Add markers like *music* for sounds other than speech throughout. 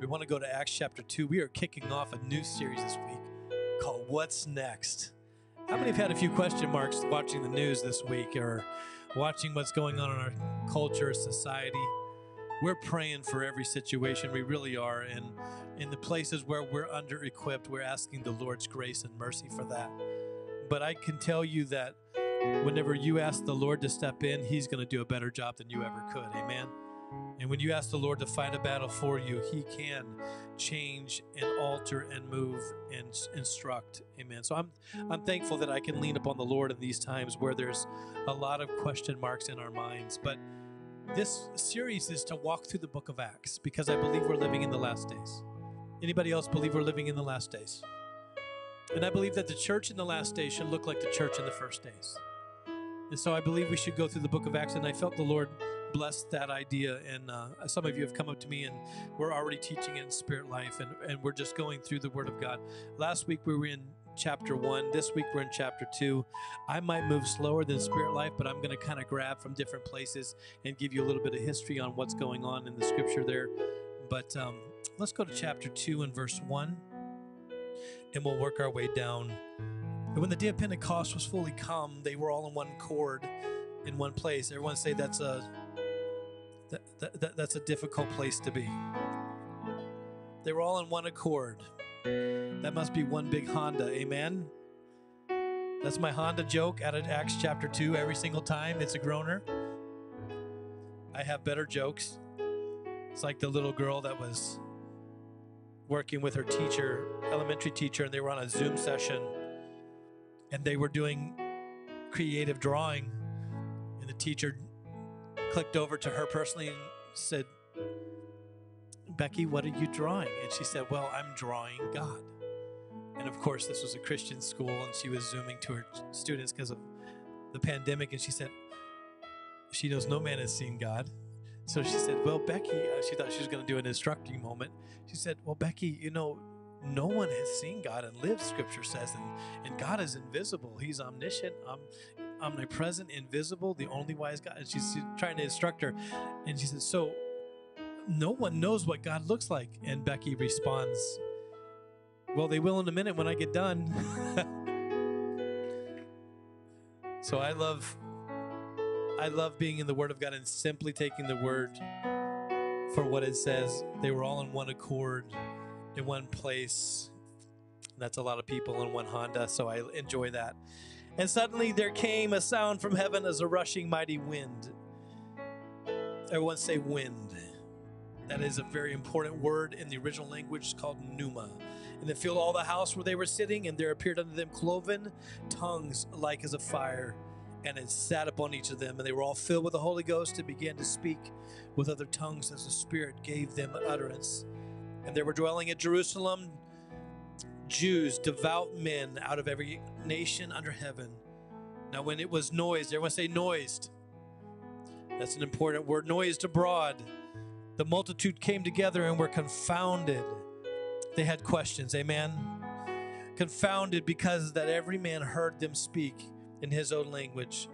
We want to go to Acts chapter 2. We are kicking off a new series this week called What's Next? How many have had a few question marks watching the news this week or watching what's going on in our culture, society? We're praying for every situation. We really are. And in the places where we're under equipped, we're asking the Lord's grace and mercy for that. But I can tell you that whenever you ask the Lord to step in, He's going to do a better job than you ever could. Amen. And when you ask the Lord to fight a battle for you, He can change and alter and move and instruct. Amen. So I'm I'm thankful that I can lean upon the Lord in these times where there's a lot of question marks in our minds. But this series is to walk through the book of Acts because I believe we're living in the last days. Anybody else believe we're living in the last days? And I believe that the church in the last days should look like the church in the first days. And so I believe we should go through the book of Acts. And I felt the Lord bless that idea. And uh, some of you have come up to me and we're already teaching in Spirit Life. And, and we're just going through the Word of God. Last week we were in chapter one. This week we're in chapter two. I might move slower than Spirit Life, but I'm going to kind of grab from different places and give you a little bit of history on what's going on in the scripture there. But um, let's go to chapter two and verse one and we'll work our way down. And when the day of Pentecost was fully come, they were all in one chord, in one place. Everyone say that's a that, that, that, that's a difficult place to be. They were all in one accord. That must be one big Honda. Amen. That's my Honda joke out of Acts chapter 2 every single time. It's a groaner. I have better jokes. It's like the little girl that was working with her teacher, elementary teacher, and they were on a Zoom session and they were doing creative drawing. And the teacher clicked over to her personally and said, Becky, what are you drawing? And she said, Well, I'm drawing God. And of course, this was a Christian school, and she was zooming to her students because of the pandemic. And she said, She knows no man has seen God. So she said, Well, Becky, uh, she thought she was going to do an instructing moment. She said, Well, Becky, you know, no one has seen God and lived, scripture says, and, and God is invisible. He's omniscient, um, omnipresent, invisible, the only wise God. And she's trying to instruct her. And she says, So no one knows what God looks like. And Becky responds, Well, they will in a minute when I get done. *laughs* so I love I love being in the Word of God and simply taking the Word for what it says. They were all in one accord, in one place. That's a lot of people in one Honda, so I enjoy that. And suddenly there came a sound from heaven as a rushing mighty wind. Everyone say wind. That is a very important word in the original language called pneuma. And it filled all the house where they were sitting, and there appeared unto them cloven tongues like as a fire and it sat upon each of them, and they were all filled with the Holy Ghost and began to speak with other tongues as the Spirit gave them utterance. And there were dwelling at Jerusalem Jews, devout men out of every nation under heaven. Now, when it was noised, everyone say noised. That's an important word. Noised abroad. The multitude came together and were confounded. They had questions. Amen. Confounded because that every man heard them speak in his own language.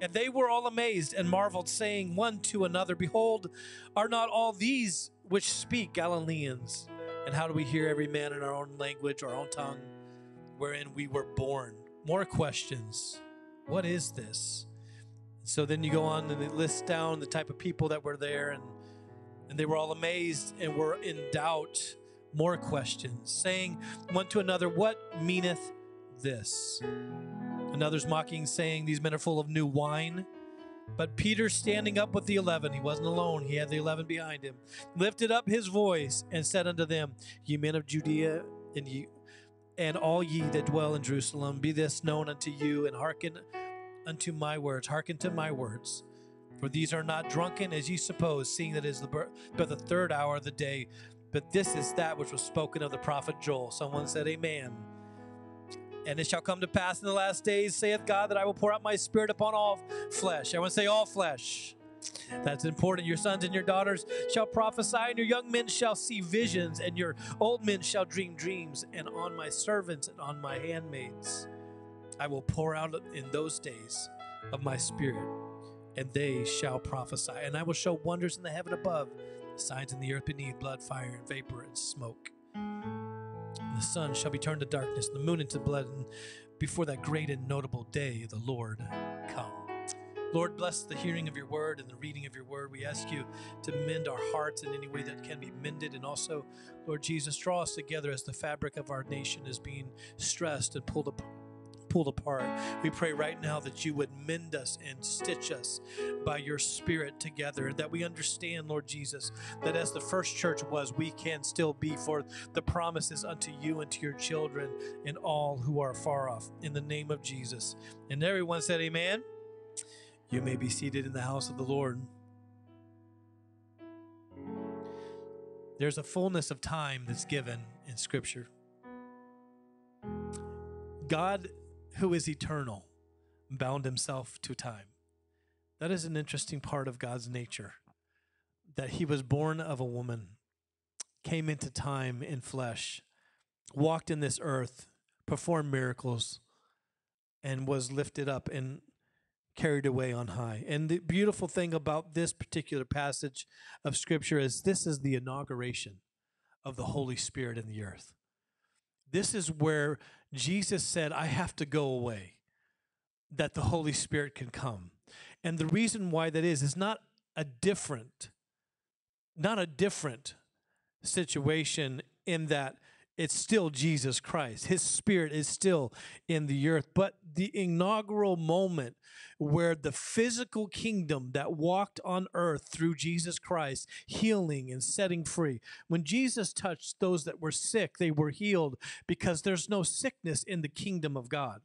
And they were all amazed and marveled, saying one to another, Behold, are not all these which speak Galileans? And how do we hear every man in our own language, our own tongue, wherein we were born? More questions. What is this? So then you go on and it lists down the type of people that were there, and, and they were all amazed and were in doubt. More questions, saying one to another, What meaneth this? And others mocking, saying, These men are full of new wine. But Peter, standing up with the eleven, he wasn't alone, he had the eleven behind him, lifted up his voice and said unto them, Ye men of Judea, and ye and all ye that dwell in Jerusalem, be this known unto you, and hearken unto my words, hearken to my words. For these are not drunken as ye suppose, seeing that it is the, but the third hour of the day. But this is that which was spoken of the prophet Joel. Someone said, Amen. And it shall come to pass in the last days, saith God, that I will pour out my spirit upon all flesh. I want to say all flesh. That's important. Your sons and your daughters shall prophesy, and your young men shall see visions, and your old men shall dream dreams. And on my servants and on my handmaids I will pour out in those days of my spirit, and they shall prophesy. And I will show wonders in the heaven above signs in the earth beneath blood, fire, and vapor, and smoke. And the sun shall be turned to darkness, and the moon into blood, and before that great and notable day, the Lord come. Lord, bless the hearing of your word and the reading of your word. We ask you to mend our hearts in any way that can be mended. And also, Lord Jesus, draw us together as the fabric of our nation is being stressed and pulled apart pulled apart. We pray right now that you would mend us and stitch us by your spirit together, that we understand, Lord Jesus, that as the first church was, we can still be for the promises unto you and to your children and all who are far off. In the name of Jesus. And everyone said, Amen. You may be seated in the house of the Lord. There's a fullness of time that's given in Scripture. God, who is eternal, bound himself to time. That is an interesting part of God's nature. That he was born of a woman, came into time in flesh, walked in this earth, performed miracles, and was lifted up and carried away on high. And the beautiful thing about this particular passage of scripture is this is the inauguration of the Holy Spirit in the earth. This is where Jesus said, I have to go away, that the Holy Spirit can come. And the reason why that is, is not a different, not a different situation in that it's still Jesus Christ. His spirit is still in the earth. But the inaugural moment where the physical kingdom that walked on earth through Jesus Christ, healing and setting free, when Jesus touched those that were sick, they were healed because there's no sickness in the kingdom of God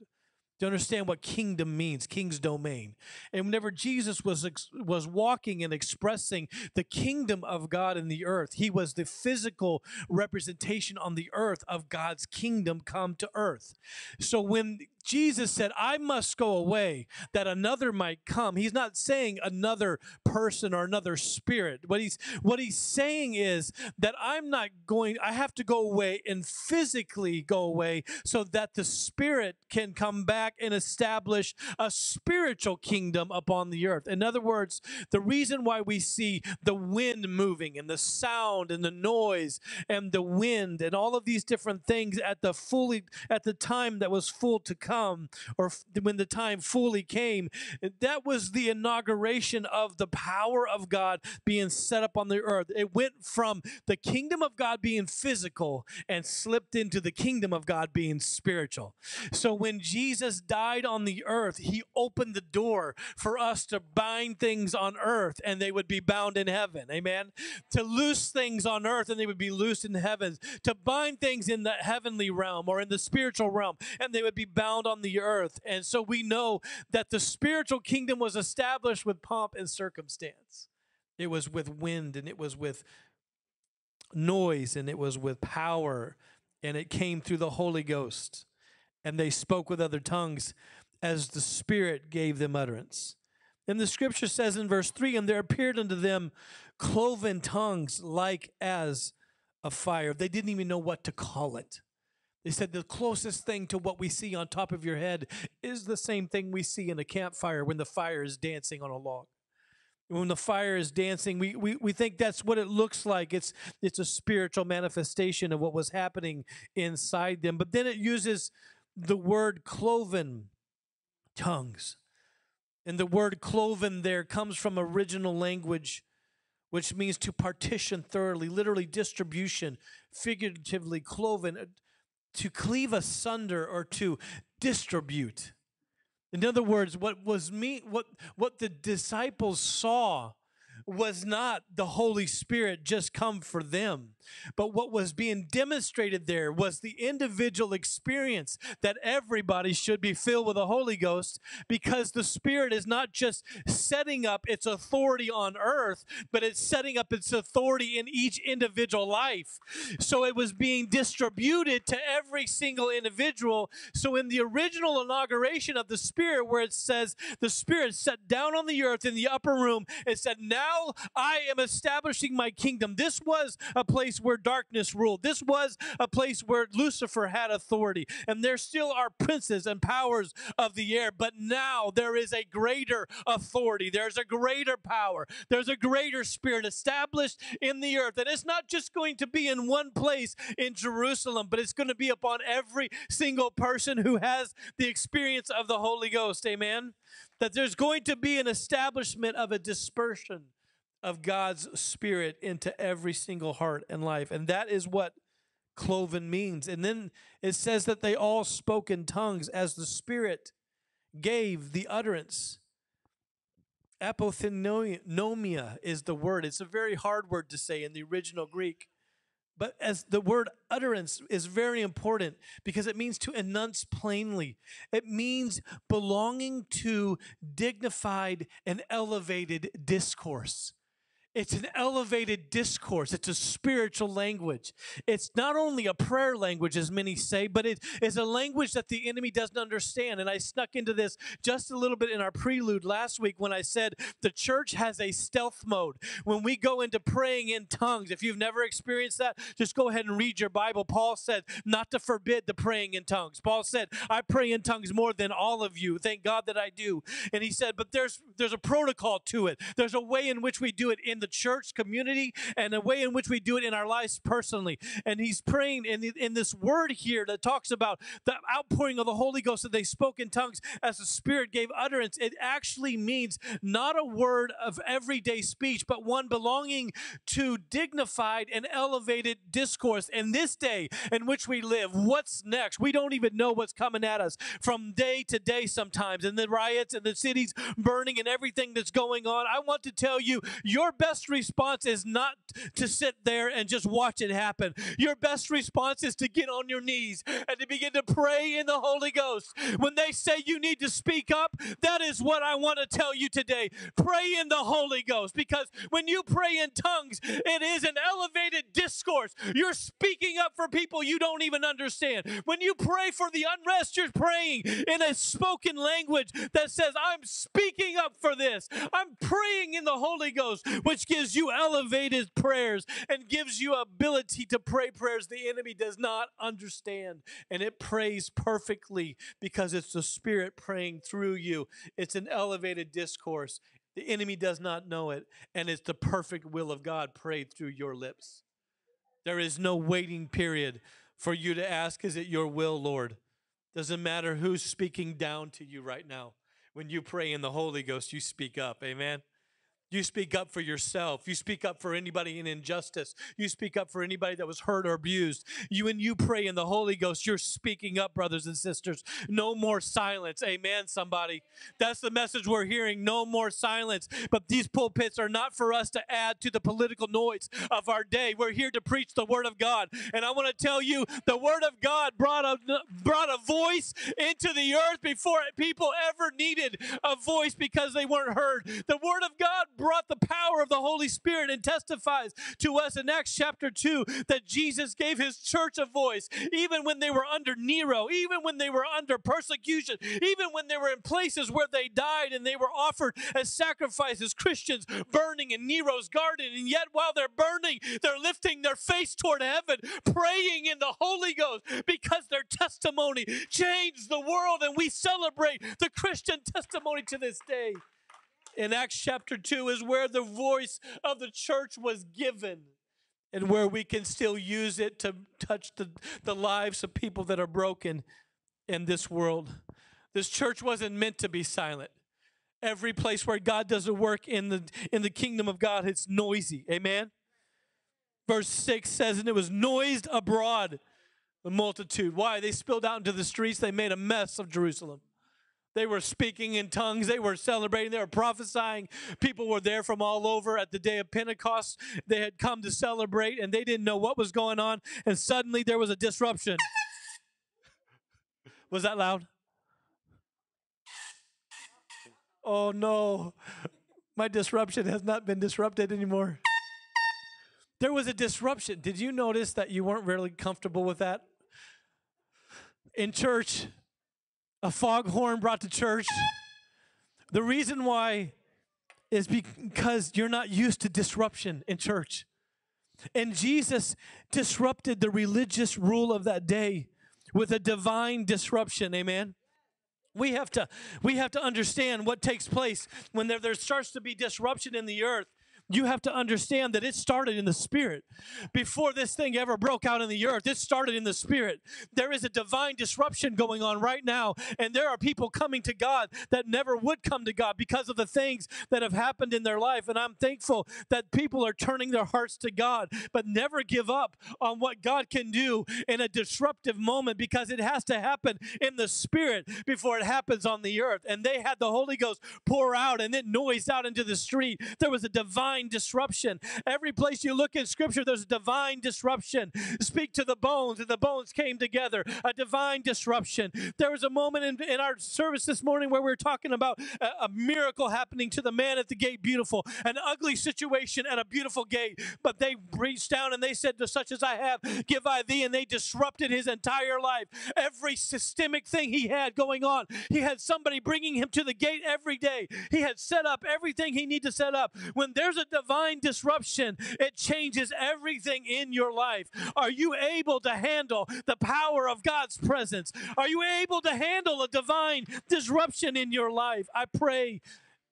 to understand what kingdom means, king's domain. And whenever Jesus was was walking and expressing the kingdom of God in the earth, he was the physical representation on the earth of God's kingdom come to earth. So when Jesus said, I must go away that another might come. He's not saying another person or another spirit. What he's what he's saying is that I'm not going, I have to go away and physically go away so that the spirit can come back and establish a spiritual kingdom upon the earth. In other words, the reason why we see the wind moving and the sound and the noise and the wind and all of these different things at the fully at the time that was full to come or when the time fully came. That was the inauguration of the power of God being set up on the earth. It went from the kingdom of God being physical and slipped into the kingdom of God being spiritual. So when Jesus died on the earth, he opened the door for us to bind things on earth and they would be bound in heaven. Amen. To loose things on earth and they would be loosed in heaven. To bind things in the heavenly realm or in the spiritual realm and they would be bound on the earth. And so we know that the spiritual kingdom was established with pomp and circumstance. It was with wind and it was with noise and it was with power and it came through the Holy Ghost. And they spoke with other tongues as the Spirit gave them utterance. And the scripture says in verse 3 And there appeared unto them cloven tongues like as a fire. They didn't even know what to call it. They said the closest thing to what we see on top of your head is the same thing we see in a campfire when the fire is dancing on a log. When the fire is dancing, we, we, we think that's what it looks like. It's, it's a spiritual manifestation of what was happening inside them. But then it uses the word cloven tongues. And the word cloven there comes from original language, which means to partition thoroughly, literally distribution, figuratively cloven uh, to cleave asunder or to distribute. In other words, what was me what what the disciples saw was not the Holy Spirit just come for them. But what was being demonstrated there was the individual experience that everybody should be filled with the Holy Ghost because the Spirit is not just setting up its authority on earth, but it's setting up its authority in each individual life. So it was being distributed to every single individual. So in the original inauguration of the Spirit, where it says the Spirit sat down on the earth in the upper room, it said, now I am establishing my kingdom. This was a place where darkness ruled. This was a place where Lucifer had authority. And there still are princes and powers of the air. But now there is a greater authority. There's a greater power. There's a greater spirit established in the earth. And it's not just going to be in one place in Jerusalem, but it's going to be upon every single person who has the experience of the Holy Ghost. Amen. That there's going to be an establishment of a dispersion of God's Spirit into every single heart and life. And that is what cloven means. And then it says that they all spoke in tongues as the Spirit gave the utterance. Apothenomia is the word. It's a very hard word to say in the original Greek. But as the word utterance is very important because it means to enunciate plainly. It means belonging to dignified and elevated discourse. It's an elevated discourse. It's a spiritual language. It's not only a prayer language, as many say, but it is a language that the enemy doesn't understand. And I snuck into this just a little bit in our prelude last week when I said the church has a stealth mode. When we go into praying in tongues, if you've never experienced that, just go ahead and read your Bible. Paul said not to forbid the praying in tongues. Paul said, I pray in tongues more than all of you. Thank God that I do. And he said, but there's there's a protocol to it. There's a way in which we do it in the the church community and the way in which we do it in our lives personally. And he's praying in, the, in this word here that talks about the outpouring of the Holy Ghost that they spoke in tongues as the Spirit gave utterance. It actually means not a word of everyday speech, but one belonging to dignified and elevated discourse. In this day in which we live, what's next? We don't even know what's coming at us from day to day sometimes, and the riots and the cities burning and everything that's going on. I want to tell you, your best best response is not to sit there and just watch it happen. Your best response is to get on your knees and to begin to pray in the Holy Ghost. When they say you need to speak up, that is what I want to tell you today. Pray in the Holy Ghost because when you pray in tongues, it is an elevated discourse. You're speaking up for people you don't even understand. When you pray for the unrest, you're praying in a spoken language that says, I'm speaking up for this. I'm praying in the Holy Ghost, which gives you elevated prayers and gives you ability to pray prayers the enemy does not understand. And it prays perfectly because it's the Spirit praying through you. It's an elevated discourse. The enemy does not know it, and it's the perfect will of God prayed through your lips. There is no waiting period for you to ask, Is it your will, Lord? Doesn't matter who's speaking down to you right now. When you pray in the Holy Ghost, you speak up. Amen. You speak up for yourself. You speak up for anybody in injustice. You speak up for anybody that was hurt or abused. You when you pray in the Holy Ghost, you're speaking up, brothers and sisters. No more silence. Amen, somebody. That's the message we're hearing. No more silence. But these pulpits are not for us to add to the political noise of our day. We're here to preach the Word of God. And I want to tell you, the Word of God brought a, brought a voice into the earth before people ever needed a voice because they weren't heard. The Word of God brought the power of the Holy Spirit and testifies to us in Acts chapter 2 that Jesus gave his church a voice, even when they were under Nero, even when they were under persecution, even when they were in places where they died and they were offered as sacrifices, Christians burning in Nero's garden. And yet, while they're burning, they're lifting their face toward heaven, praying in the Holy Ghost because their testimony changed the world. And we celebrate the Christian testimony to this day in Acts chapter 2 is where the voice of the church was given and where we can still use it to touch the, the lives of people that are broken in this world. This church wasn't meant to be silent. Every place where God doesn't work in the in the kingdom of God, it's noisy. Amen. Verse 6 says, and it was noised abroad, the multitude. Why? They spilled out into the streets, they made a mess of Jerusalem. They were speaking in tongues. They were celebrating. They were prophesying. People were there from all over at the day of Pentecost. They had come to celebrate and they didn't know what was going on. And suddenly there was a disruption. was that loud? Oh no, my disruption has not been disrupted anymore. There was a disruption. Did you notice that you weren't really comfortable with that? In church, a foghorn brought to church. The reason why is because you're not used to disruption in church. And Jesus disrupted the religious rule of that day with a divine disruption. Amen. We have to we have to understand what takes place when there, there starts to be disruption in the earth you have to understand that it started in the spirit. Before this thing ever broke out in the earth, it started in the spirit. There is a divine disruption going on right now, and there are people coming to God that never would come to God because of the things that have happened in their life. And I'm thankful that people are turning their hearts to God, but never give up on what God can do in a disruptive moment because it has to happen in the spirit before it happens on the earth. And they had the Holy Ghost pour out and it noised out into the street. There was a divine divine disruption. Every place you look in Scripture, there's divine disruption. Speak to the bones, and the bones came together. A divine disruption. There was a moment in, in our service this morning where we were talking about a, a miracle happening to the man at the gate, beautiful, an ugly situation at a beautiful gate. But they reached down and they said, To such as I have, give I thee. And they disrupted his entire life. Every systemic thing he had going on. He had somebody bringing him to the gate every day. He had set up everything he needed to set up. When there's a divine disruption, it changes everything in your life. Are you able to handle the power of God's presence? Are you able to handle a divine disruption in your life? I pray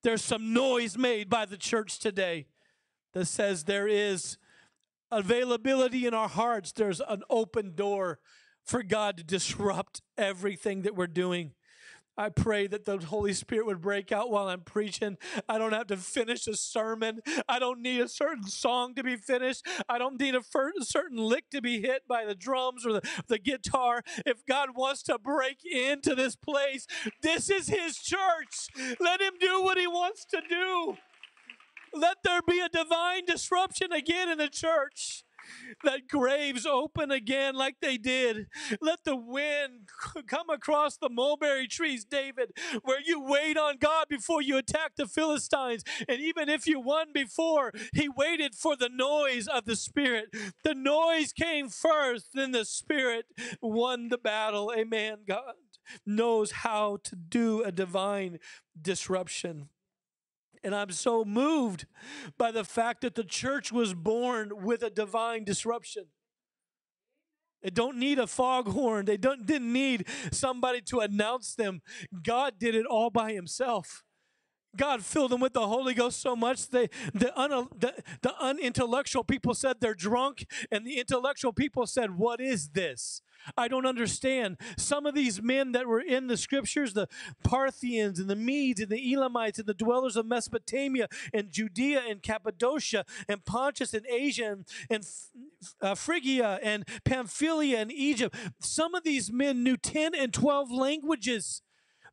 there's some noise made by the church today that says there is availability in our hearts, there's an open door for God to disrupt everything that we're doing. I pray that the Holy Spirit would break out while I'm preaching. I don't have to finish a sermon. I don't need a certain song to be finished. I don't need a certain lick to be hit by the drums or the, the guitar. If God wants to break into this place, this is His church. Let Him do what He wants to do. Let there be a divine disruption again in the church. Let graves open again like they did. Let the wind come across the mulberry trees, David, where you wait on God before you attack the Philistines. And even if you won before, he waited for the noise of the Spirit. The noise came first, then the Spirit won the battle. Amen. God knows how to do a divine disruption. And I'm so moved by the fact that the church was born with a divine disruption. They don't need a foghorn. They don't, didn't need somebody to announce them. God did it all by himself. God filled them with the Holy Ghost so much they the, un, the, the unintellectual people said they're drunk, and the intellectual people said, What is this? I don't understand. Some of these men that were in the scriptures, the Parthians and the Medes and the Elamites and the dwellers of Mesopotamia and Judea and Cappadocia and Pontus and Asia and, and uh, Phrygia and Pamphylia and Egypt, some of these men knew 10 and 12 languages.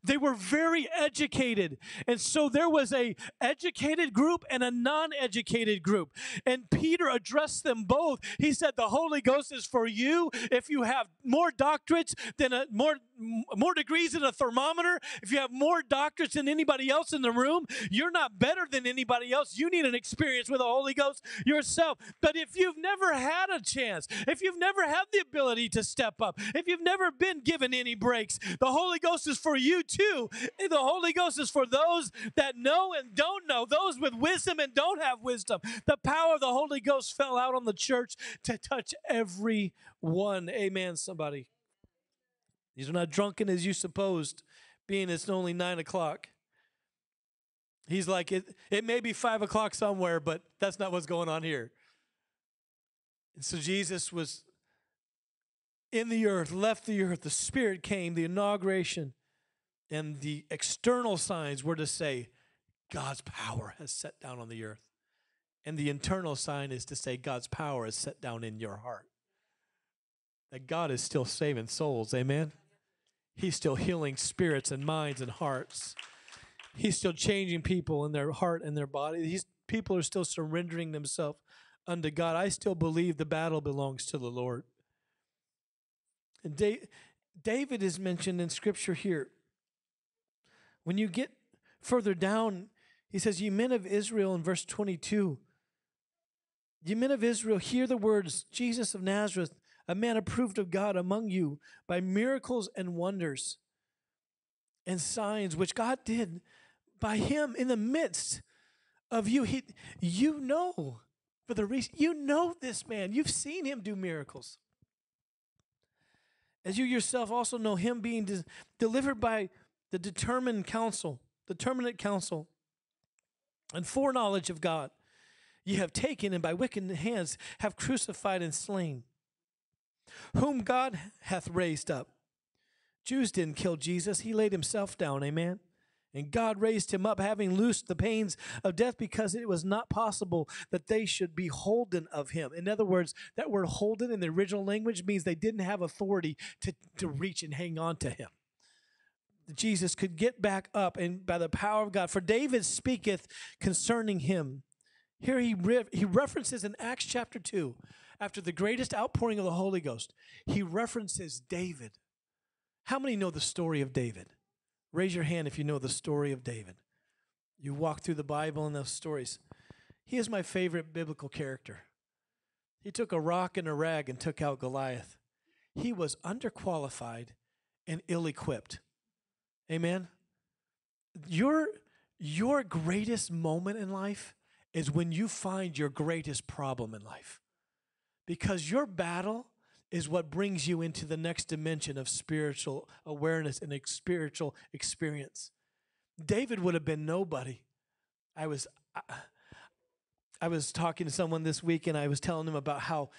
They were very educated. And so there was a educated group and a non-educated group. And Peter addressed them both. He said the Holy Ghost is for you if you have more doctorates than a more more degrees than a thermometer, if you have more doctorates than anybody else in the room, you're not better than anybody else. You need an experience with the Holy Ghost yourself. But if you've never had a chance, if you've never had the ability to step up, if you've never been given any breaks, the Holy Ghost is for you too. The Holy Ghost is for those that know and don't know, those with wisdom and don't have wisdom. The power of the Holy Ghost fell out on the church to touch every one. Amen, somebody. These are not drunken as you supposed, being it's only nine o'clock. He's like, it, it may be five o'clock somewhere, but that's not what's going on here. And so Jesus was in the earth, left the earth, the Spirit came, the inauguration, and the external signs were to say, God's power has set down on the earth. And the internal sign is to say, God's power is set down in your heart. That God is still saving souls. Amen. He's still healing spirits and minds and hearts. He's still changing people in their heart and their body. These people are still surrendering themselves unto God. I still believe the battle belongs to the Lord. And David is mentioned in Scripture here. When you get further down, he says, Ye men of Israel in verse 22, Ye men of Israel, hear the words, Jesus of Nazareth, a man approved of God among you by miracles and wonders and signs which God did by him in the midst of you. He, you know for the reason you know this man. You've seen him do miracles. As you yourself also know him being de- delivered by the determined counsel, determinate counsel, and foreknowledge of God, ye have taken and by wicked hands have crucified and slain, whom God hath raised up. Jews didn't kill Jesus, he laid himself down, amen. And God raised him up, having loosed the pains of death, because it was not possible that they should be holden of him. In other words, that word holden in the original language means they didn't have authority to, to reach and hang on to him. Jesus could get back up and by the power of God. For David speaketh concerning him. Here he, re- he references in Acts chapter 2, after the greatest outpouring of the Holy Ghost, he references David. How many know the story of David? Raise your hand if you know the story of David. You walk through the Bible and those stories. He is my favorite biblical character. He took a rock and a rag and took out Goliath. He was underqualified and ill equipped. Amen. Your, your greatest moment in life is when you find your greatest problem in life. Because your battle is what brings you into the next dimension of spiritual awareness and spiritual experience. David would have been nobody. I was I, I was talking to someone this week and I was telling them about how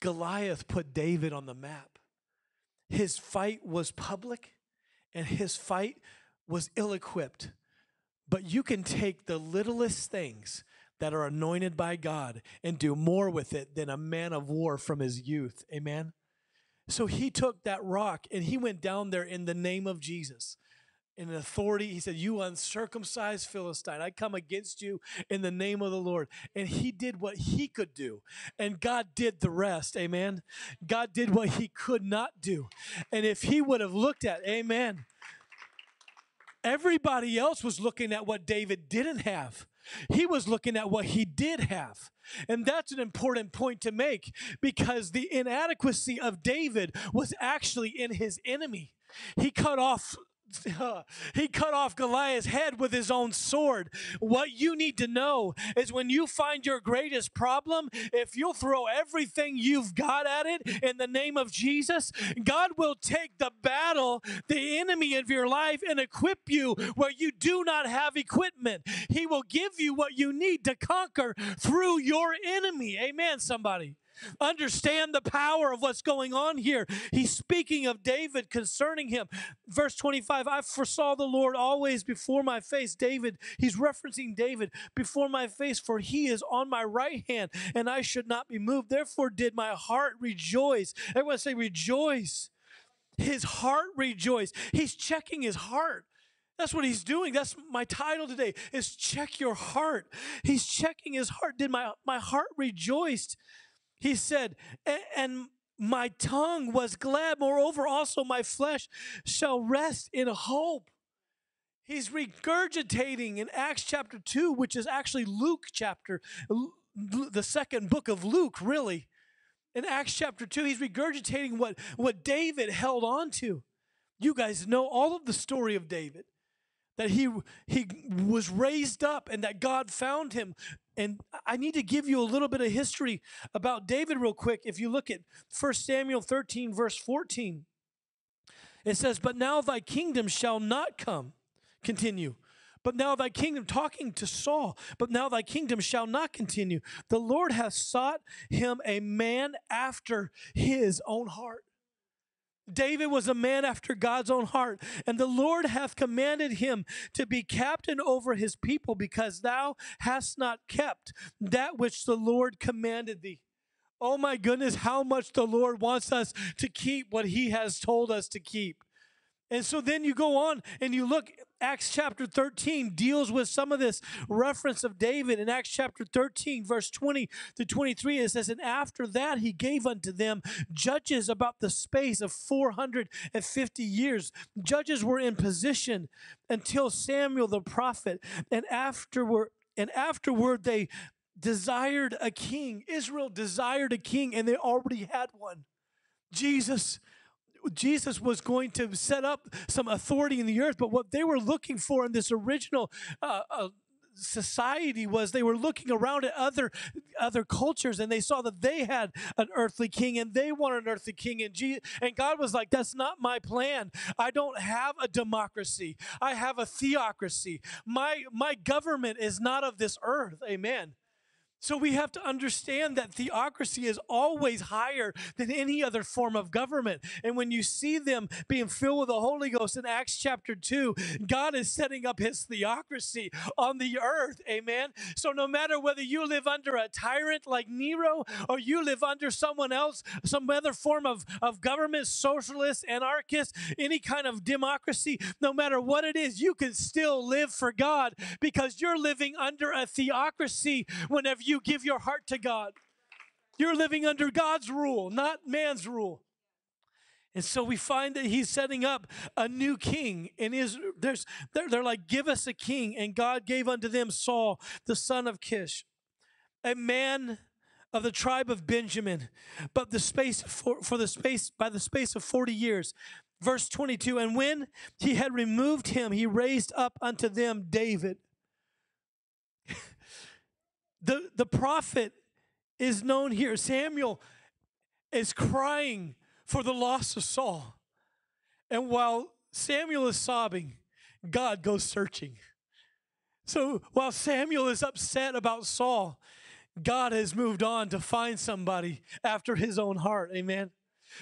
Goliath put David on the map. His fight was public and his fight was ill equipped. But you can take the littlest things that are anointed by God and do more with it than a man of war from his youth. Amen. So he took that rock and he went down there in the name of Jesus. In authority, he said, You uncircumcised Philistine, I come against you in the name of the Lord. And he did what he could do, and God did the rest. Amen. God did what he could not do. And if he would have looked at, Amen, everybody else was looking at what David didn't have. He was looking at what he did have. And that's an important point to make because the inadequacy of David was actually in his enemy. He cut off *laughs* he cut off Goliath's head with his own sword. What you need to know is when you find your greatest problem, if you'll throw everything you've got at it in the name of Jesus, God will take the battle, the enemy of your life, and equip you where you do not have equipment. He will give you what you need to conquer through your enemy. Amen, somebody. Understand the power of what's going on here. He's speaking of David concerning him. Verse 25 I foresaw the Lord always before my face. David, he's referencing David before my face, for he is on my right hand, and I should not be moved. Therefore, did my heart rejoice. Everyone say, rejoice. His heart rejoice. He's checking his heart. That's what he's doing. That's my title today is check your heart. He's checking his heart. Did my, my heart rejoiced? He said, and my tongue was glad. Moreover, also my flesh shall rest in hope. He's regurgitating in Acts chapter 2, which is actually Luke chapter, the second book of Luke, really. In Acts chapter 2, he's regurgitating what, what David held on to. You guys know all of the story of David that he he was raised up and that God found him. And I need to give you a little bit of history about David real quick. If you look at 1 Samuel 13 verse 14, it says, "But now thy kingdom shall not come." Continue. But now thy kingdom, talking to Saul, but now thy kingdom shall not continue. The Lord hath sought him a man after his own heart David was a man after God's own heart, and the Lord hath commanded him to be captain over his people, because thou hast not kept that which the Lord commanded thee. Oh my goodness, how much the Lord wants us to keep what he has told us to keep. And so then you go on and you look, Acts chapter 13 deals with some of this reference of David. In Acts chapter 13, verse 20 to 23, it says, And after that he gave unto them judges about the space of 450 years. Judges were in position until Samuel the prophet, and afterward, and afterward they desired a king. Israel desired a king, and they already had one. Jesus Jesus was going to set up some authority in the earth, but what they were looking for in this original uh, uh, society was they were looking around at other other cultures and they saw that they had an earthly king and they wanted an earthly king and Jesus, and God was like that's not my plan. I don't have a democracy. I have a theocracy. My my government is not of this earth. Amen so we have to understand that theocracy is always higher than any other form of government. And when you see them being filled with the Holy Ghost in Acts chapter 2, God is setting up his theocracy on the earth. Amen. So no matter whether you live under a tyrant like Nero or you live under someone else, some other form of, of government, socialist, anarchist, any kind of democracy, no matter what it is, you can still live for God because you're living under a theocracy whenever you you give your heart to God. You're living under God's rule, not man's rule. And so we find that he's setting up a new king. And is there's they're, they're like, give us a king. And God gave unto them Saul, the son of Kish, a man of the tribe of Benjamin, but the space for, for the space by the space of 40 years. Verse 22, and when he had removed him, he raised up unto them David *laughs* the, the prophet is known here. Samuel is crying for the loss of Saul. And while Samuel is sobbing, God goes searching. So while Samuel is upset about Saul, God has moved on to find somebody after his own heart. Amen.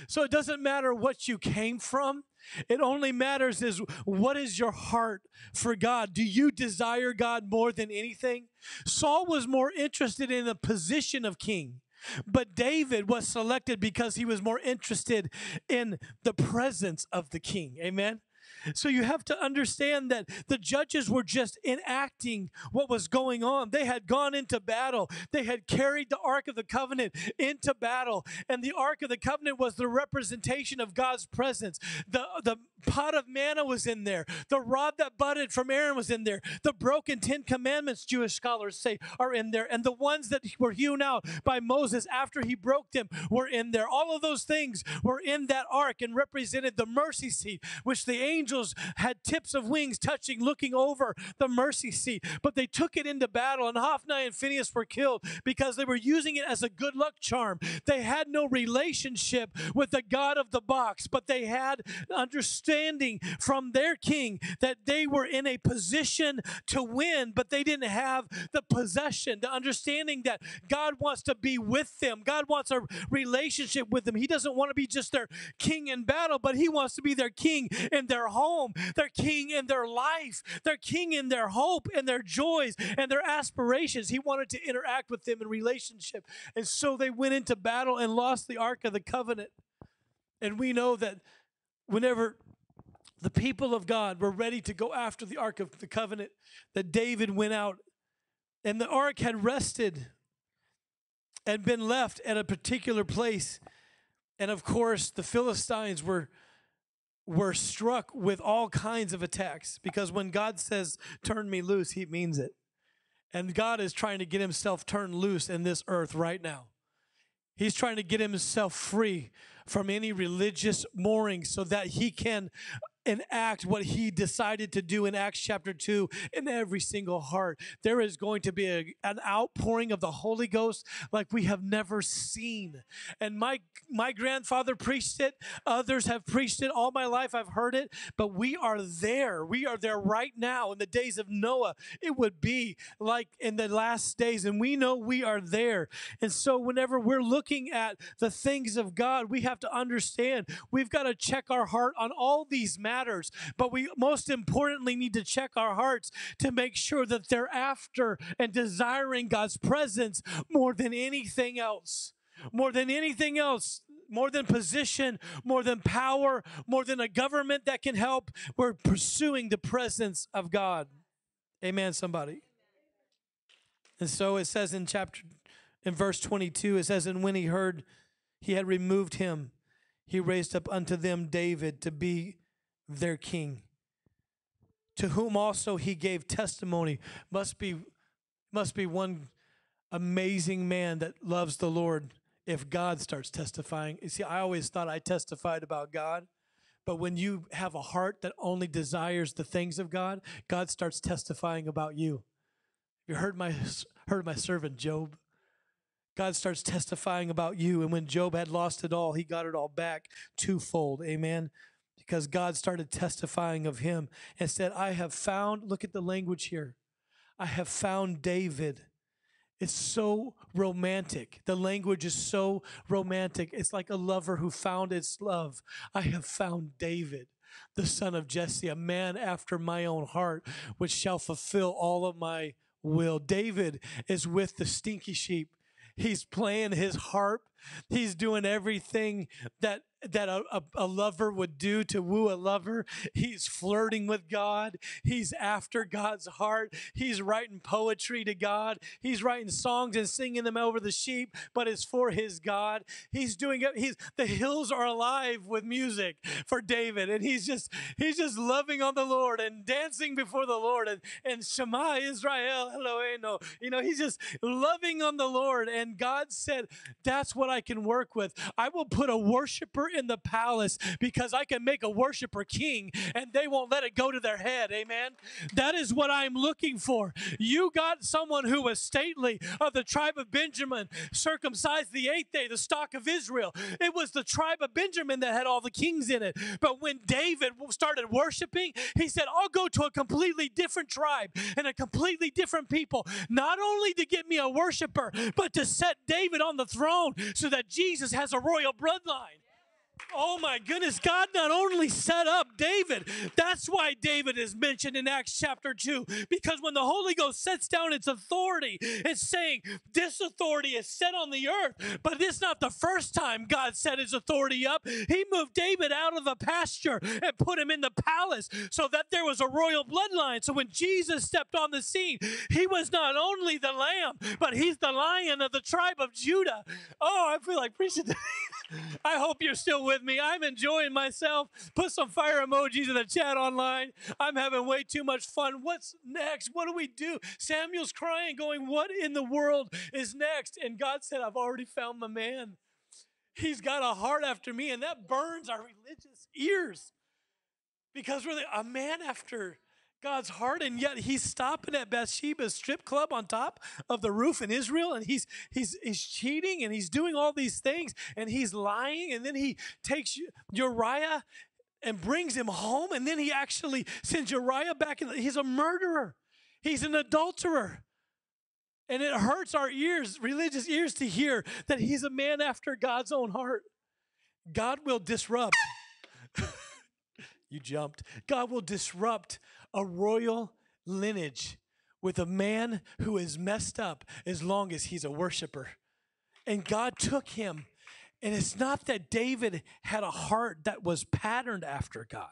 So it doesn't matter what you came from. It only matters is what is your heart for God? Do you desire God more than anything? Saul was more interested in the position of king. But David was selected because he was more interested in the presence of the king. Amen. So you have to understand that the judges were just enacting what was going on. They had gone into battle, they had carried the Ark of the Covenant into battle. And the Ark of the Covenant was the representation of God's presence. The, the pot of manna was in there, the rod that budded from Aaron was in there, the broken Ten Commandments, Jewish scholars say, are in there, and the ones that were hewn out by Moses after he broke them were in there. All of those things were in that ark and represented the mercy seat, which the angel angels had tips of wings touching, looking over the mercy seat. But they took it into battle, and Hophni and Phineas were killed because they were using it as a good luck charm. They had no relationship with the God of the box, but they had understanding from their king that they were in a position to win, but they didn't have the possession, the understanding that God wants to be with them. God wants a relationship with them. He doesn't want to be just their king in battle, but He wants to be their king in their home. King in their life. Their king in their hope and their joys and their aspirations. He wanted to interact with them in relationship. And so they went into battle and lost the Ark of the Covenant. And we know that whenever the people of God were ready to go after the Ark of the Covenant, that David went out and the Ark had rested and been left at a particular place. And of course, the Philistines were were struck with all kinds of attacks because when God says, Turn me loose, he means it. And God is trying to get himself turned loose in this earth right now. He's trying to get himself free from any religious moorings so that he can enact what he decided to do in Acts chapter 2 in every single heart. There is going to be a, an outpouring of the Holy Ghost like we have never seen. And my my grandfather preached it, others have preached it all my life. I've heard it, but we are there. We are there right now in the days of Noah. It would be like in the last days and we know we are there. And so whenever we're looking at the things of God, we have to understand we've got to check our heart on all these matters. But we most importantly need to check our hearts to make sure that they're after and desiring God's presence more than anything else. More than anything else, more than position, more than power, more than a government that can help, we're pursuing the presence of God. Amen, somebody. And so it says in chapter, in verse 22, it says, And when he heard he had removed him, he raised up unto them David to be their king, to whom also he gave testimony. Must be, must be one amazing man that loves the Lord if God starts testifying. You see, I always thought I testified about God. But when you have a heart that only desires the things of God, God starts testifying about you. You heard my heard my servant Job. God starts testifying about you, and when Job had lost it all, he got it all back twofold. Amen. Because God started testifying of him and said, I have found, look at the language here. I have found David. It's so romantic. The language is so romantic. It's like a lover who found its love. I have found David the son of Jesse, a man after my own heart, which shall fulfill all of my will. David is with the stinky sheep. He's playing his harp. He's doing everything that that a, a, a, lover would do to woo a lover. He's flirting with God. He's after God's heart. He's writing poetry to God. He's writing songs and singing them over the sheep, but it's for his God. He's doing it. He's the hills are alive with music for David, and he's just he's just loving on the Lord and dancing before the Lord and and Shema Israel Eloheinu. You know, he's just loving on the Lord, and God said, "That's what I can work with. I will put a worshiper in the palace because I can make a worshiper king and they won't let it go to their head. Amen. That is what I'm looking for. You got someone who was stately of the tribe of Benjamin, circumcised the eighth day, the stock of Israel. It was the tribe of Benjamin that had all the kings in it. But when David started worshiping, he said, I'll go to a completely different tribe and a completely different people, not only to get me a worshiper, but to set David on the throne so that Jesus has a royal bloodline. Oh my goodness, God not only set up David, that's why David is mentioned in Acts chapter 2. Because when the Holy Ghost sets down its authority, it's saying this authority is set on the earth. But it's not the first time God set his authority up. He moved David out of the pasture and put him in the palace so that there was a royal bloodline. So when Jesus stepped on the scene, he was not only the lamb, but he's the lion of the tribe of Judah. Oh, I feel like preaching. *laughs* I hope you're still with me. I'm enjoying myself. Put some fire emojis in the chat online. I'm having way too much fun. What's next? What do we do? Samuel's crying, going, What in the world is next? And God said, I've already found my man. He's got a heart after me, and that burns our religious ears because we're a man after God's heart, and yet he's stopping at Bathsheba's strip club on top of the roof in Israel, and he's he's he's cheating and he's doing all these things, and he's lying, and then he takes Uriah and brings him home, and then he actually sends Uriah back. In, he's a murderer, he's an adulterer. And it hurts our ears, religious ears, to hear that he's a man after God's own heart. God will disrupt. *laughs* you jumped. God will disrupt a royal lineage with a man who is messed up as long as he's a worshiper. And God took him. And it's not that David had a heart that was patterned after God.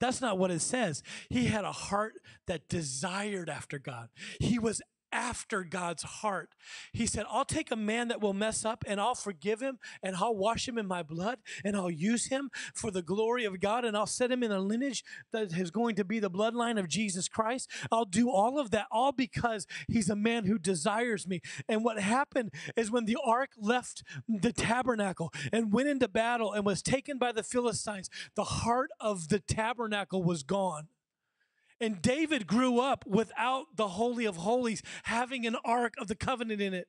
That's not what it says. He had a heart that desired after God. He was after God's heart. He said, I'll take a man that will mess up and I'll forgive him and I'll wash him in my blood and I'll use him for the glory of God and I'll set him in a lineage that is going to be the bloodline of Jesus Christ. I'll do all of that, all because he's a man who desires me. And what happened is when the ark left the tabernacle and went into battle and was taken by the Philistines, the heart of the tabernacle was gone. And David grew up without the Holy of Holies having an Ark of the Covenant in it.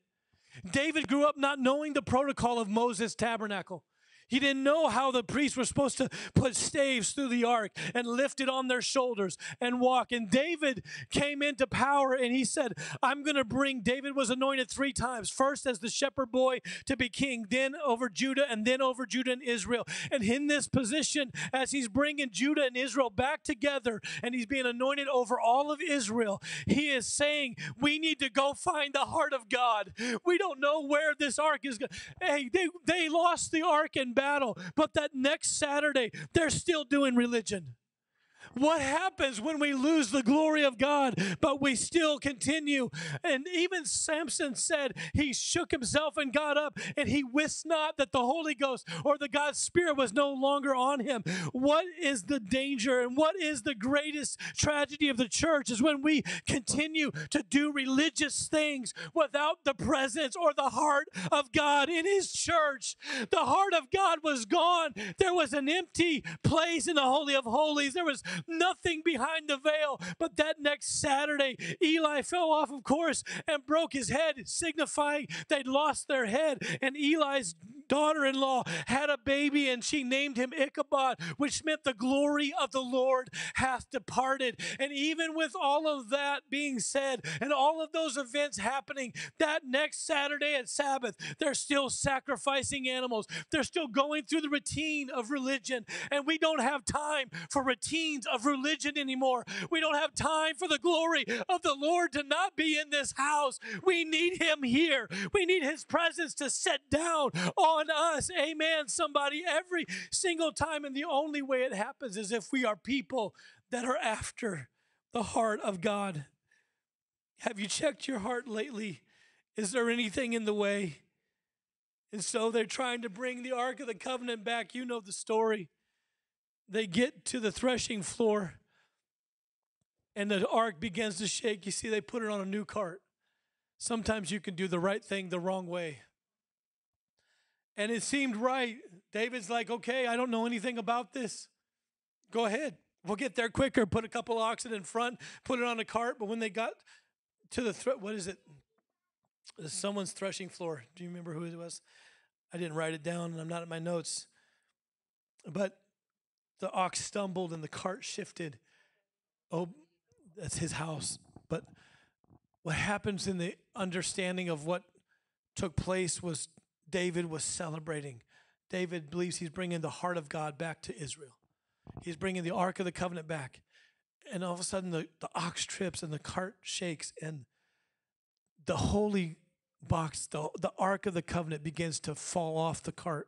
David grew up not knowing the protocol of Moses' tabernacle. He didn't know how the priests were supposed to put staves through the ark and lift it on their shoulders and walk. And David came into power and he said, I'm going to bring, David was anointed three times first as the shepherd boy to be king, then over Judah, and then over Judah and Israel. And in this position, as he's bringing Judah and Israel back together and he's being anointed over all of Israel, he is saying, We need to go find the heart of God. We don't know where this ark is going. Hey, they, they lost the ark and battle, but that next Saturday, they're still doing religion. What happens when we lose the glory of God, but we still continue? And even Samson said he shook himself and got up, and he wist not that the Holy Ghost or the God's Spirit was no longer on him. What is the danger and what is the greatest tragedy of the church is when we continue to do religious things without the presence or the heart of God in his church. The heart of God was gone. There was an empty place in the Holy of Holies. There was nothing behind the veil. But that next Saturday, Eli fell off of course and broke his head, signifying they'd lost their head. And Eli's daughter in law had a baby and she named him Ichabod, which meant the glory of the Lord hath departed. And even with all of that being said and all of those events happening, that next Saturday at Sabbath, they're still sacrificing animals. They're still going through the routine of religion. And we don't have time for routines of religion anymore. We don't have time for the glory of the Lord to not be in this house. We need him here. We need his presence to set down on us. Amen, somebody, every single time. And the only way it happens is if we are people that are after the heart of God. Have you checked your heart lately? Is there anything in the way? And so they're trying to bring the Ark of the Covenant back. You know the story. They get to the threshing floor and the ark begins to shake. You see, they put it on a new cart. Sometimes you can do the right thing the wrong way. And it seemed right. David's like, okay, I don't know anything about this. Go ahead. We'll get there quicker. Put a couple oxen in front, put it on a cart. But when they got to the, what is it? Someone's threshing floor. Do you remember who it was? I didn't write it down and I'm not in my notes. But the ox stumbled and the cart shifted. Oh, that's his house. But what happens in the understanding of what took place was David was celebrating. David believes he's bringing the heart of God back to Israel. He's bringing the Ark of the Covenant back. And all of a sudden, the, the ox trips and the cart shakes, and the holy box, the, the Ark of the Covenant begins to fall off the cart.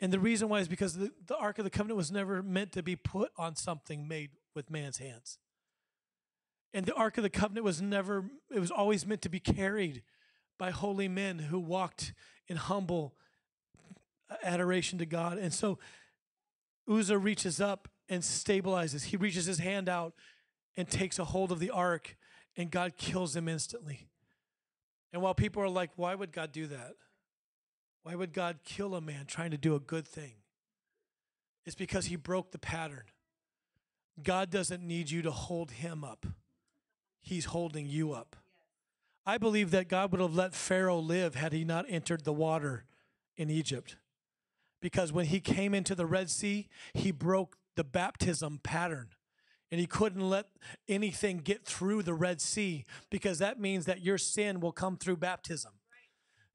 And the reason why is because the, the Ark of the Covenant was never meant to be put on something made with man's hands. And the Ark of the Covenant was never, it was always meant to be carried by holy men who walked in humble adoration to God. And so Uzzah reaches up and stabilizes. He reaches his hand out and takes a hold of the ark, and God kills him instantly. And while people are like, why would God do that? Why would God kill a man trying to do a good thing? It's because he broke the pattern. God doesn't need you to hold him up, he's holding you up. I believe that God would have let Pharaoh live had he not entered the water in Egypt. Because when he came into the Red Sea, he broke the baptism pattern. And he couldn't let anything get through the Red Sea because that means that your sin will come through baptism.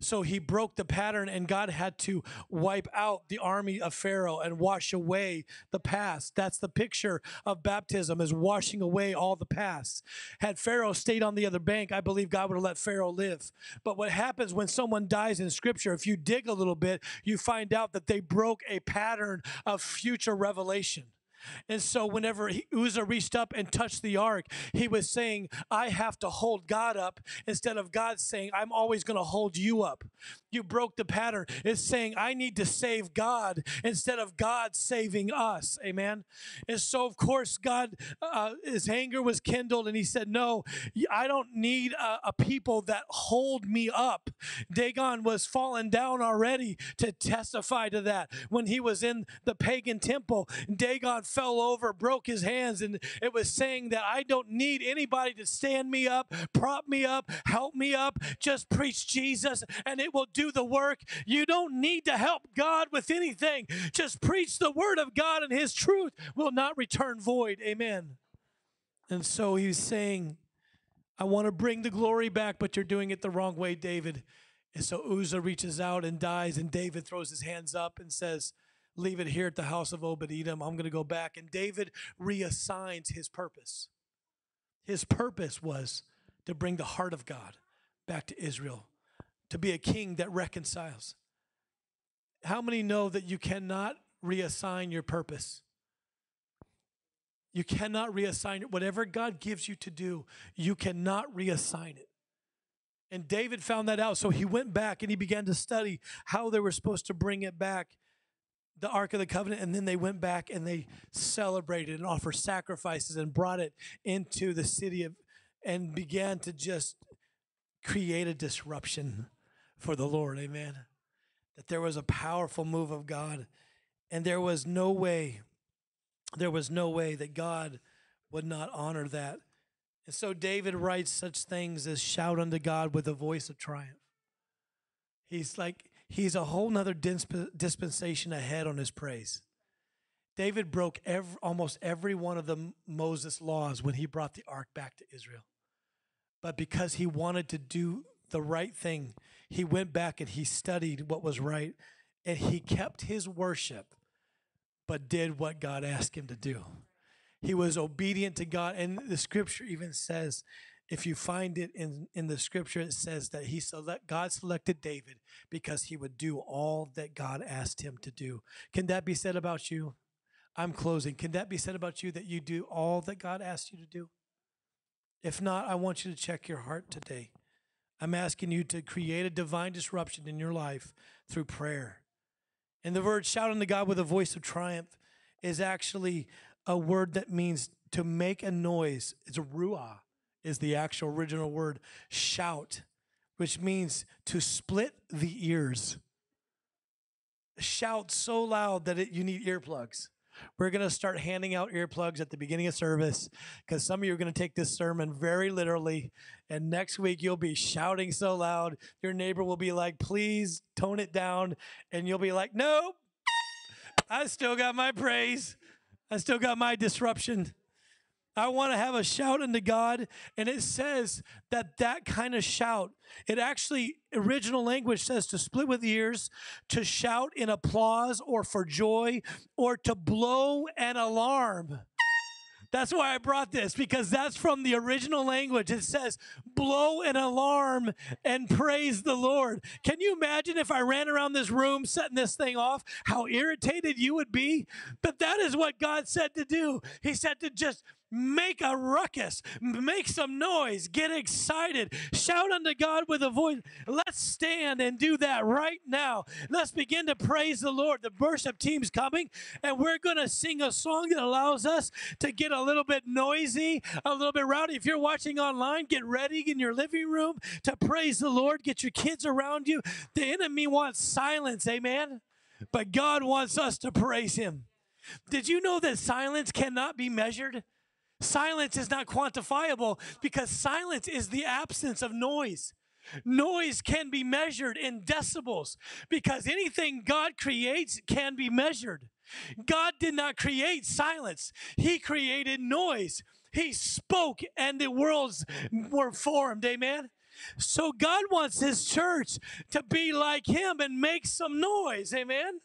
So he broke the pattern, and God had to wipe out the army of Pharaoh and wash away the past. That's the picture of baptism, is washing away all the past. Had Pharaoh stayed on the other bank, I believe God would have let Pharaoh live. But what happens when someone dies in Scripture, if you dig a little bit, you find out that they broke a pattern of future revelation. And so, whenever Uzzah reached up and touched the ark, he was saying, I have to hold God up instead of God saying, I'm always going to hold you up. You broke the pattern. It's saying, I need to save God instead of God saving us. Amen. And so, of course, God, uh, his anger was kindled and he said, No, I don't need a, a people that hold me up. Dagon was fallen down already to testify to that. When he was in the pagan temple, Dagon fell over, broke his hands, and it was saying that I don't need anybody to stand me up, prop me up, help me up. Just preach Jesus and it will do the work. You don't need to help God with anything. Just preach the word of God and his truth will not return void. Amen. And so he's saying, I want to bring the glory back, but you're doing it the wrong way, David. And so Uzzah reaches out and dies, and David throws his hands up and says, leave it here at the house of Obed Edom. I'm going to go back. And David reassigns his purpose. His purpose was to bring the heart of God back to Israel, to be a king that reconciles. How many know that you cannot reassign your purpose? You cannot reassign it. Whatever God gives you to do, you cannot reassign it. And David found that out. So he went back and he began to study how they were supposed to bring it back the Ark of the Covenant, and then they went back and they celebrated and offered sacrifices and brought it into the city of, and began to just create a disruption for the Lord. Amen. That there was a powerful move of God, and there was no way there was no way that God would not honor that. And so David writes such things as shout unto God with a voice of triumph. He's like, he's a whole nother disp- dispensation ahead on his praise. David broke every, almost every one of the Moses laws when he brought the ark back to Israel. But because he wanted to do the right thing, he went back and he studied what was right and he kept his worship, but did what God asked him to do. He was obedient to God. And the scripture even says, if you find it in, in the scripture, it says that he select, God selected David because he would do all that God asked him to do. Can that be said about you? I'm closing. Can that be said about you that you do all that God asked you to do? If not, I want you to check your heart today. I'm asking you to create a divine disruption in your life through prayer. And the word shout unto God with a voice of triumph is actually a word that means to make a noise. It's a ruah, is the actual original word. Shout, which means to split the ears. Shout so loud that it, you need earplugs. We're going to start handing out earplugs at the beginning of service because some of you are going to take this sermon very literally. And next week, you'll be shouting so loud, your neighbor will be like, please tone it down. And you'll be like, nope, I still got my praise, I still got my disruption. I want to have a shout unto God. And it says that that kind of shout, it actually, original language says to split with ears, to shout in applause or for joy, or to blow an alarm. That's why I brought this because that's from the original language. It says, blow an alarm and praise the Lord. Can you imagine if I ran around this room setting this thing off, how irritated you would be? But that is what God said to do. He said to just make a ruckus, make some noise, get excited, shout unto God with a voice. Let's stand and do that right now. Let's begin to praise the Lord. The worship team's coming, and we're going to sing a song that allows us to get a little bit noisy, a little bit rowdy. If you're watching online, get ready in your living room to praise the Lord. Get your kids around you. The enemy wants silence, amen? But God wants us to praise Him. Did you know that silence cannot be measured? Silence is not quantifiable because silence is the absence of noise. Noise can be measured in decibels because anything God creates can be measured. God did not create silence, He created noise. He spoke and the worlds were formed. Amen. So God wants His church to be like Him and make some noise. Amen.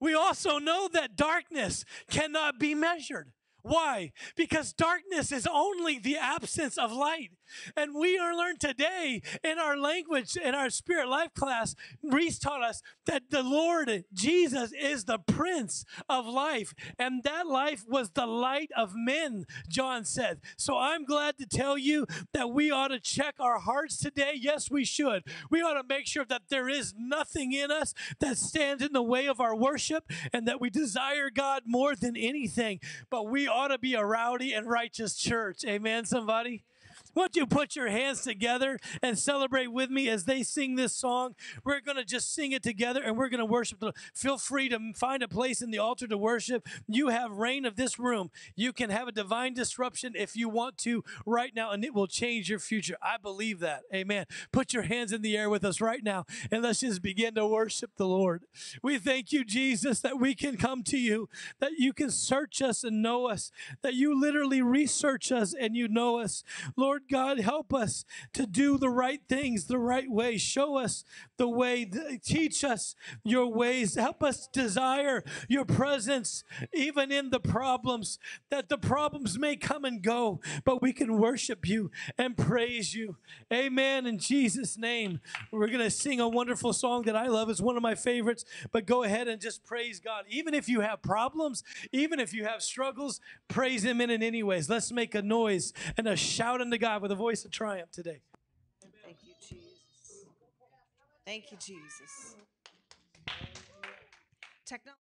We also know that darkness cannot be measured. Why? Because darkness is only the absence of light. And we are learned today in our language, in our spirit life class, Reese taught us that the Lord Jesus is the Prince of life. And that life was the light of men, John said. So I'm glad to tell you that we ought to check our hearts today. Yes, we should. We ought to make sure that there is nothing in us that stands in the way of our worship and that we desire God more than anything. But we ought to be a rowdy and righteous church. Amen, somebody? Won't you put your hands together and celebrate with me as they sing this song? We're going to just sing it together and we're going to worship. Feel free to find a place in the altar to worship. You have reign of this room. You can have a divine disruption if you want to right now, and it will change your future. I believe that. Amen. Put your hands in the air with us right now and let's just begin to worship the Lord. We thank you, Jesus, that we can come to you, that you can search us and know us, that you literally research us and you know us. Lord, God, help us to do the right things the right way. Show us the way, teach us your ways. Help us desire your presence even in the problems, that the problems may come and go, but we can worship you and praise you. Amen. In Jesus' name, we're going to sing a wonderful song that I love. It's one of my favorites, but go ahead and just praise God. Even if you have problems, even if you have struggles, praise Him in it anyways. Let's make a noise and a shout unto God with a voice of triumph today. Thank you, Jesus. Thank you, Jesus. Technology.